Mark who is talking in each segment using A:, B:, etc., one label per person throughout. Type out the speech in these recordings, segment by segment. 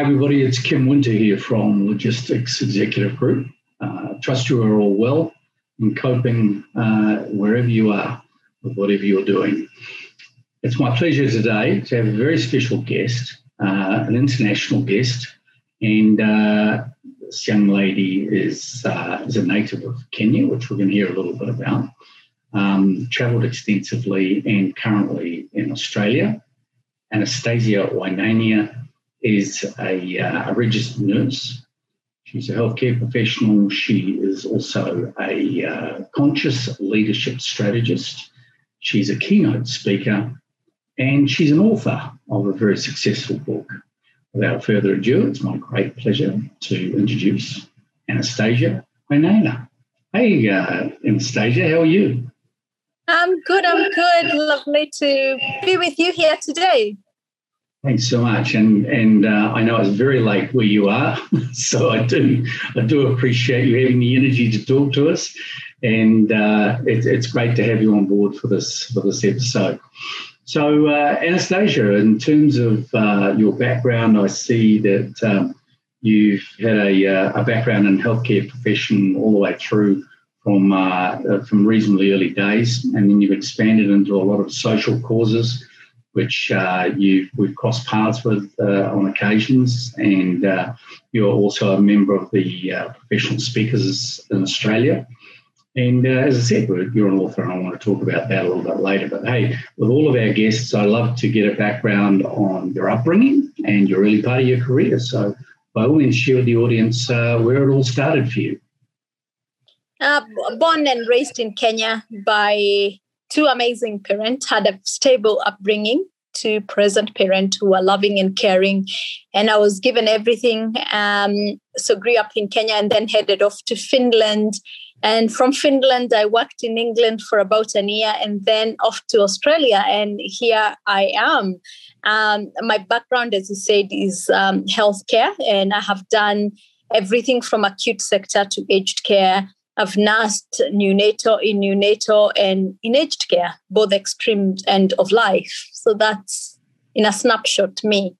A: Hi, everybody. It's Kim Winter here from Logistics Executive Group. Uh, trust you are all well and coping uh, wherever you are with whatever you're doing. It's my pleasure today to have a very special guest, uh, an international guest, and uh, this young lady is, uh, is a native of Kenya, which we're going to hear a little bit about. Um, travelled extensively and currently in Australia. Anastasia Wainaina is a, uh, a registered nurse. She's a healthcare professional. She is also a uh, conscious leadership strategist. She's a keynote speaker and she's an author of a very successful book. Without further ado, it's my great pleasure to introduce Anastasia Wainaina. Hey, uh, Anastasia, how are you?
B: I'm good. I'm good. Lovely to be with you here today.
A: Thanks so much, and and uh, I know it's very late where you are, so I do I do appreciate you having the energy to talk to us, and uh, it, it's great to have you on board for this for this episode. So, uh, Anastasia, in terms of uh, your background, I see that um, you've had a, uh, a background in healthcare profession all the way through from uh, from reasonably early days, and then you've expanded into a lot of social causes which uh, you we've crossed paths with uh, on occasions, and uh, you're also a member of the uh, professional speakers in Australia. And uh, as I said, you're an author, and I want to talk about that a little bit later. But hey, with all of our guests, I love to get a background on your upbringing and your early part of your career. So, by all means, share with the audience uh, where it all started for you.
B: born and raised in Kenya by two amazing parents, had a stable upbringing, two present parents who are loving and caring. And I was given everything. Um, so grew up in Kenya and then headed off to Finland. And from Finland, I worked in England for about a year and then off to Australia. And here I am. Um, my background, as you said, is um, healthcare, and I have done everything from acute sector to aged care I've nursed neonatal in neonatal and in aged care, both extreme end of life. So that's in a snapshot me.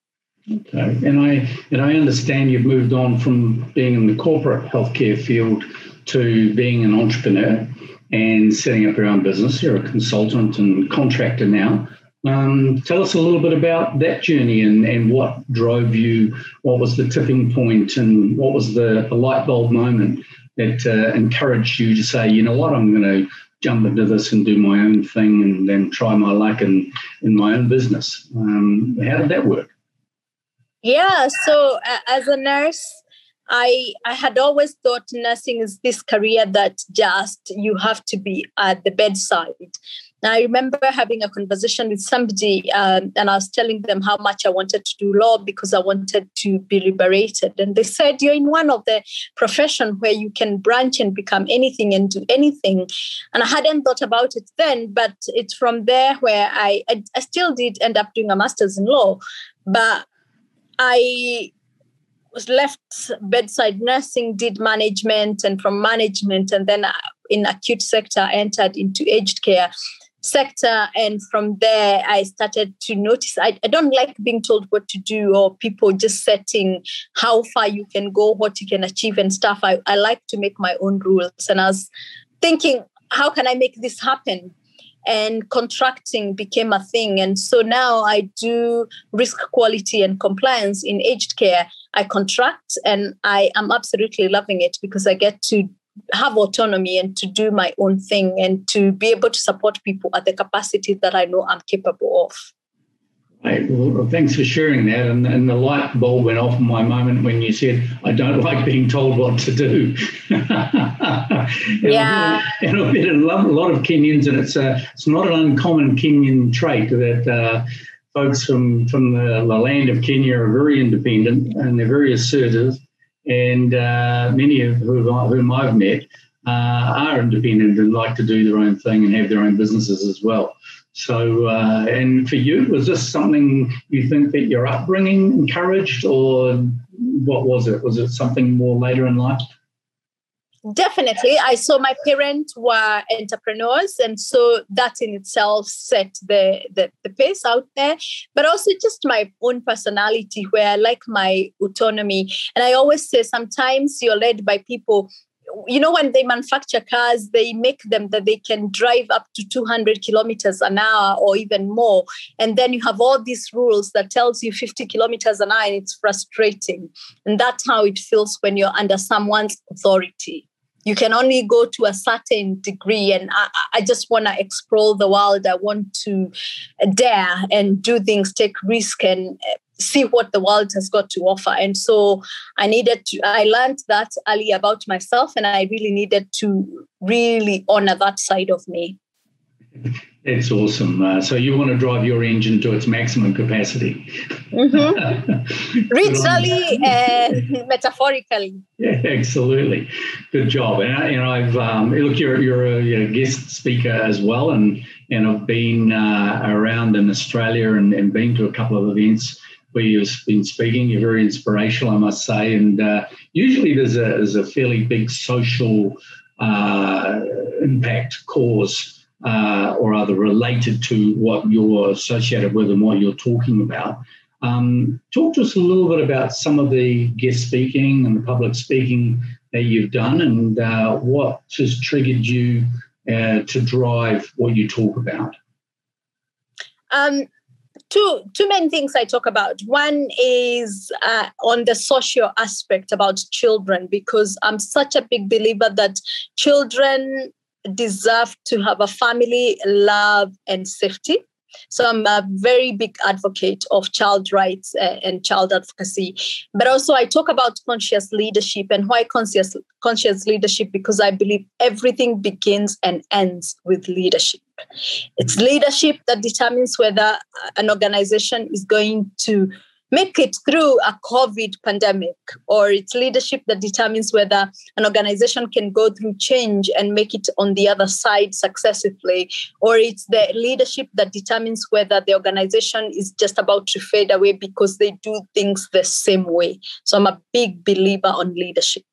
A: Okay, and I and I understand you've moved on from being in the corporate healthcare field to being an entrepreneur and setting up your own business. You're a consultant and contractor now. Um, tell us a little bit about that journey and, and what drove you, what was the tipping point, and what was the, the light bulb moment that uh, encouraged you to say, you know what, I'm going to jump into this and do my own thing and then try my luck in, in my own business. Um, how did that work?
B: Yeah, so uh, as a nurse, I I had always thought nursing is this career that just you have to be at the bedside. Now, I remember having a conversation with somebody, um, and I was telling them how much I wanted to do law because I wanted to be liberated. And they said, You're in one of the profession where you can branch and become anything and do anything. And I hadn't thought about it then, but it's from there where I, I, I still did end up doing a master's in law. But I was left bedside nursing, did management, and from management, and then uh, in acute sector, entered into aged care sector and from there i started to notice I, I don't like being told what to do or people just setting how far you can go what you can achieve and stuff. I, I like to make my own rules. And i was thinking how can i make this happen? And contracting became a thing. And so now i do risk quality and compliance in aged care. I contract and i am absolutely loving it because i get to have autonomy and to do my own thing and to be able to support people at the capacity that I know I'm capable of.
A: Right. Well, thanks for sharing that. And, and the light bulb went off in my moment when you said, I don't like being told what to do.
B: yeah.
A: and I've met a lot of Kenyans, and it's, a, it's not an uncommon Kenyan trait that uh, folks from, from the, the land of Kenya are very independent and they're very assertive and uh, many of whom, I've met uh, are independent and like to do their own thing and have their own businesses as well. So, uh, and for you, was this something you think that your upbringing encouraged, or what was it? Was it something more later in life?
B: Definitely. I saw my parents were entrepreneurs, and so that in itself set the, the, the pace out there. But also just my own personality, where I like my autonomy. And I always say sometimes you're led by people you know when they manufacture cars they make them that they can drive up to 200 kilometers an hour or even more and then you have all these rules that tells you 50 kilometers an hour and it's frustrating and that's how it feels when you're under someone's authority you can only go to a certain degree and i, I just want to explore the world. I want to dare and do things take risk and eh, see what the world has got to offer. And so i needed to i learned that early about myself and i really needed to really honor that side of me
A: it's awesome. Uh, so you want to drive your engine to its maximum capacity,
B: mm-hmm. literally and metaphorically.
A: Yeah, absolutely. Good job. And, and I've um, look, you're you're a, a, guest speaker as well, and and I've been uh, around in Australia and, and been to a couple of events where you've been speaking. You're very inspirational, I must say. And uh, usually there's a there's a fairly big social uh, impact cause uh, or other related to what you're associated with and what you're talking about. Um, talk to us a little bit about some of the guest speaking and the public speaking that you've done and uh, what has triggered you uh, to drive what you talk about.
B: Um, two two main things I talk about. One is uh, on the social aspect about children because I'm such a big believer that children deserve to have a family, love, and safety. So I'm a very big advocate of child rights uh, and child advocacy. But also I talk about conscious leadership and why conscious conscious leadership because I believe everything begins and ends with leadership. It's leadership that determines whether an organization is going to make it through a COVID pandemic, or it's leadership that determines whether an organization can go through change and make it on the other side successively, or it's the leadership that determines whether the organization is just about to fade away because they do things the same way. So I'm a big believer on leadership.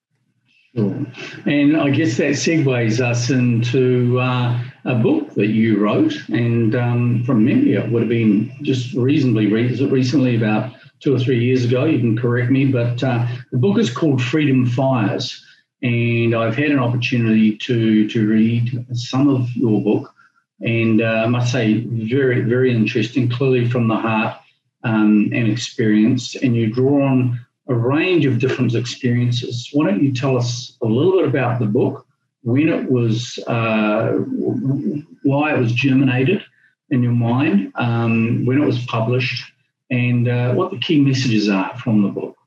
A: Sure. And I guess that segues us into uh, a book that you wrote, and um, from memory, it would have been just reasonably recently, about two or three years ago. You can correct me, but uh, the book is called Freedom Fires, and I've had an opportunity to to read some of your book, and uh, I must say, very very interesting. Clearly from the heart um, and experience, and you draw on a range of different experiences. Why don't you tell us a little bit about the book, when it was, uh, why it was germinated in your mind, um, when it was published, and uh, what the key messages are from the book.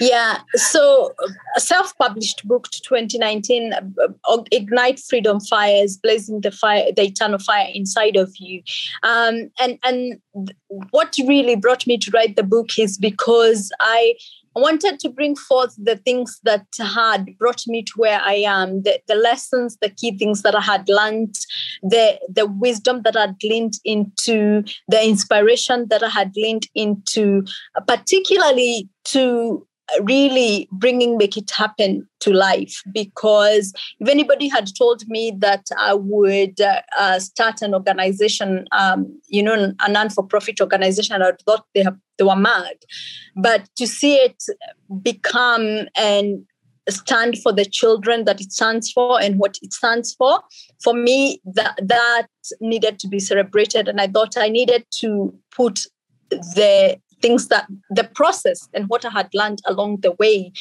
B: Yeah, so a self-published book, to 2019, uh, ignite freedom fires, blazing the fire, the eternal fire inside of you. Um, and and what really brought me to write the book is because I I wanted to bring forth the things that had brought me to where I am, the, the lessons, the key things that I had learned, the, the wisdom that I'd gleaned into, the inspiration that I had gleaned into, particularly to really bringing make it happen to life. Because if anybody had told me that i would uh, uh, start an organization um, you know a non-for-profit organization i thought they, have, they were mad. But to see it become and stand for the children that it stands for and what it stands for for me that that needed to be celebrated. And i thought i needed to put the things that the process and what I had learned along the way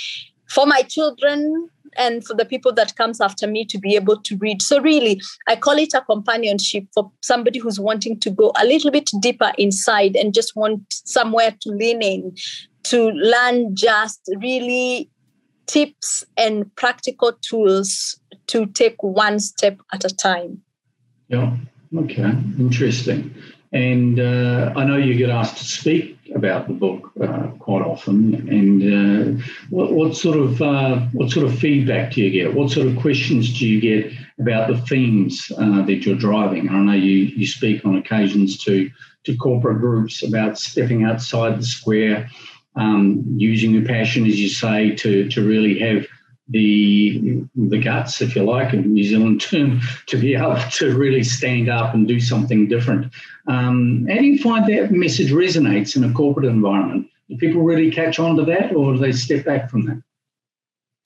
B: for my children and for the people that comes after me to be able to read. So really i call it a companionship for somebody who's wanting to go a little bit deeper inside and just want somewhere to lean in to learn just really tips and practical tools to take one step at a time.
A: Yeah. Okay. Interesting. And uh, I know you get asked to speak about the book uh, quite often. And uh, what, what, sort of uh, what sort of feedback do you get? What sort of questions do you get about the themes uh, that you're driving? I know you you speak on occasions to to corporate groups about stepping outside the square, um, using your passion, as you say, to to really have the the guts, if you like, in New Zealand term, to be able to really stand up and do something different. Um, how do you find that message resonates in a corporate environment? Do people really catch on to that, or do they step back from that?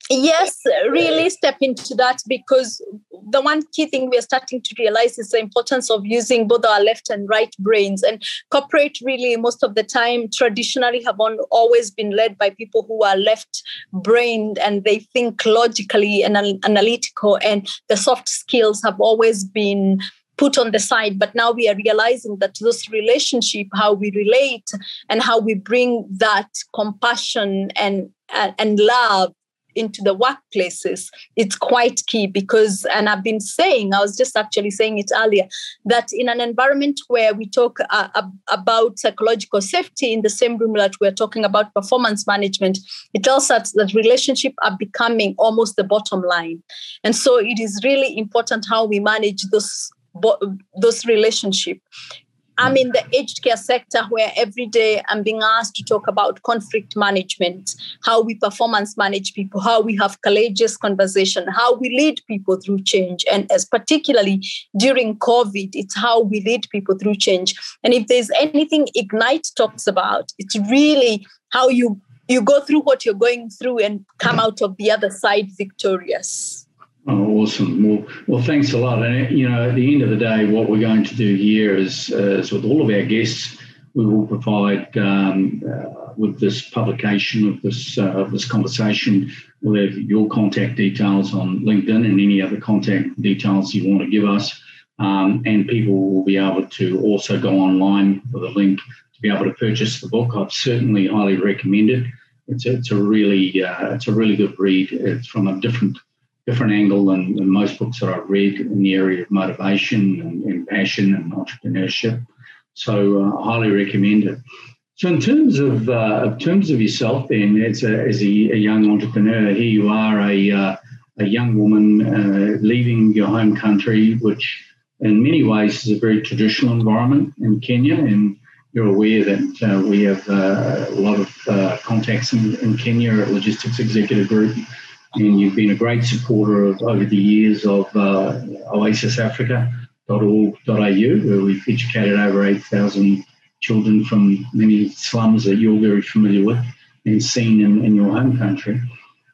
B: yes really step into that because the one key thing we are starting to realize is the importance of using both our left and right brains. And corporate really most of the time traditionally have always been led by people who are left brained and they think logically and analytical and the soft skills have always been put on the side. But now we are realizing that this relationship how we relate and how we bring that compassion and and love into the workplaces it's quite key because and i've been saying i was just actually saying it earlier that in an environment where we talk uh, about psychological safety in the same room that we're talking about performance management it tells us that relationships are becoming almost the bottom line. And so it is really important how we manage those those relationship I'm in the aged care sector where every day I'm being asked to talk about conflict management, how we performance manage people, how we have courageous conversation, how we lead people through change. And as particularly during COVID, it's how we lead people through change. And if there's anything Ignite talks about, it's really how you you go through what you're going through and come out of the other side victorious.
A: Oh, awesome. Well, well, thanks a lot. And you know, at the end of the day, what we're going to do here is, uh, is with all of our guests, we will provide um, uh, with this publication of this uh, of this conversation. We'll have your contact details on LinkedIn and any other contact details you want to give us. Um, and people will be able to also go online with a link to be able to purchase the book. I've certainly highly recommend it. It's a, it's a really uh, it's a really good read. It's from a different different angle than, than, most books that I've read in the area of motivation and, and passion and entrepreneurship. So uh, highly recommend it. So in terms of uh, in terms of yourself, then as a, as a, a young entrepreneur, here you are a uh, a young woman uh, leaving your home country, which in many ways is a very traditional environment in Kenya, and you're aware that uh, we have uh, a lot of contacts in, in Kenya at Logistics Executive Group and you've been a great supporter of over the years of uh, oasisafrica.org.au, where we've educated over 8,000 children from many slums that you're very familiar with and seen in, in your home country.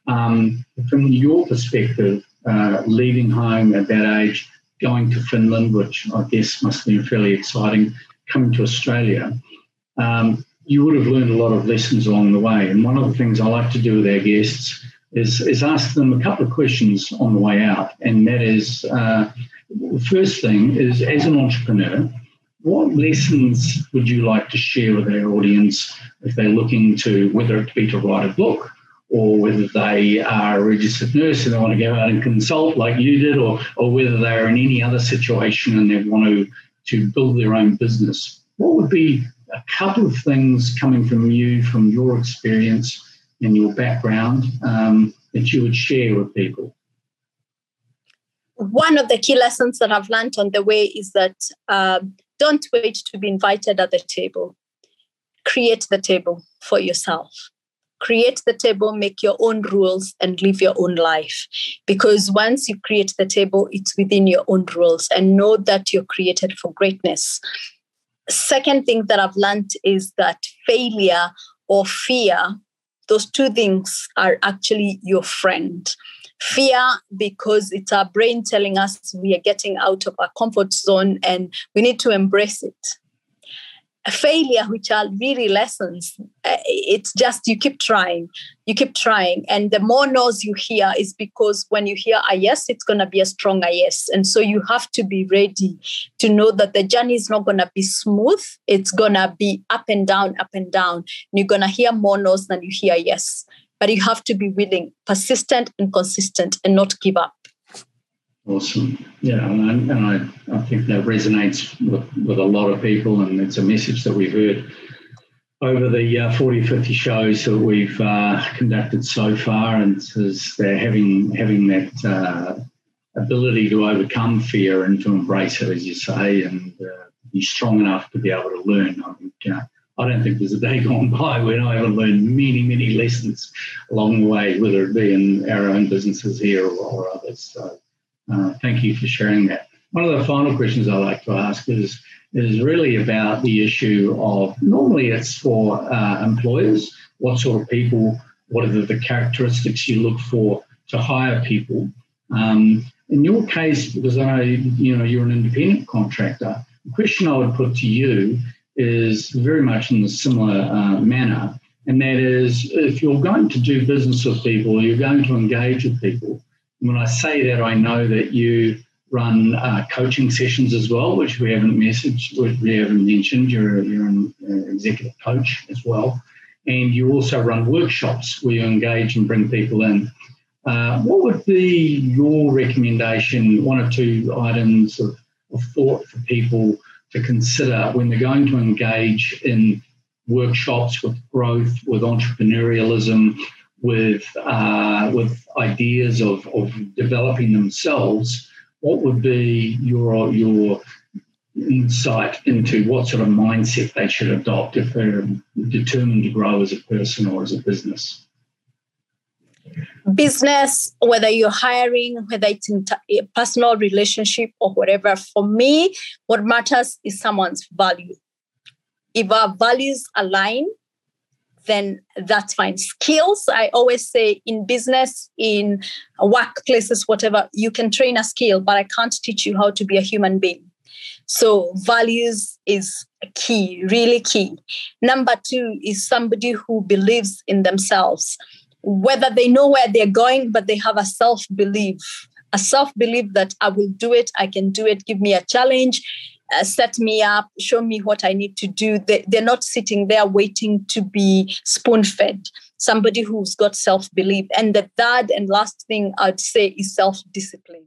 A: Um, from your perspective, uh, leaving home at that age, going to Finland, which I guess must have been fairly exciting, coming to Australia, um, you would have learned a lot of lessons along the way. And one of the things I like to do with our guests is, is ask them a couple of questions on the way out. And that is uh, the first thing is as an entrepreneur, what lessons would you like to share with our audience if they're looking to, whether it be to write a book or whether they are a registered nurse and they want to go out and consult like you did, or, or whether they're in any other situation and they want to, to build their own business? What would be a couple of things coming from you, from your experience, and your background um, that you would share with people?
B: One of the key lessons that I've learned on the way is that um, don't wait to be invited at the table. Create the table for yourself. Create the table, make your own rules, and live your own life. Because once you create the table, it's within your own rules, and know that you're created for greatness. Second thing that I've learned is that failure or fear those two things are actually your friend. Fear, because it's our brain telling us we are getting out of our comfort zone and we need to embrace it failure which are really lessons uh, it's just you keep trying you keep trying. And the more no's you hear is because when you hear a yes it's going to be a stronger yes. And so you have to be ready to know that the journey is not going to be smooth. It's going to be up and down up and down. And you're going to hear more no's than you hear yes. But you have to be willing persistent and consistent and not give up
A: Awesome. Yeah, and, I, and I, I think that resonates with, with a lot of people, and it's a message that we've heard over the uh, 40, 50 shows that we've uh, conducted so far, and is they're having having that uh, ability to overcome fear and to embrace it, as you say, and uh, be strong enough to be able to learn. I think uh, I don't think there's a day gone by when I haven't learned many, many lessons along the way, whether it be in our own businesses here or, or others. So uh, thank you for sharing that. One of the final questions I like to ask is, is really about the issue of normally it's for uh, employers, what sort of people, what are the, the, characteristics you look for to hire people. Um, in your case, because I know you know you're an independent contractor, the question I would put to you is very much in a similar uh, manner, and that is if you're going to do business with people, you're going to engage with people. When I say that, I know that you run uh, coaching sessions as well, which we haven't messaged, we haven't mentioned. You're, you're an uh, executive coach as well. And you also run workshops where you engage and bring people in. Uh, what would be your recommendation, one or two items of, of thought for people to consider when they're going to engage in workshops with growth, with entrepreneurialism, with uh, with ideas of, of developing themselves, what would be your your insight into what sort of mindset they should adopt if they're determined to grow as a person or as a business?
B: Business, whether you're hiring, whether it's in a personal relationship or whatever, for me, what matters is someone's value. If our values align, then that's fine. Skills, I always say in business, in workplaces, whatever, you can train a skill, but I can't teach you how to be a human being. So, values is key, really key. Number two is somebody who believes in themselves, whether they know where they're going, but they have a self belief, a self belief that I will do it, I can do it, give me a challenge uh, set me up, show me what I need to do. They, they're not sitting there waiting to be spoon fed. Somebody who's got self belief. And the third and last thing I'd say is self discipline.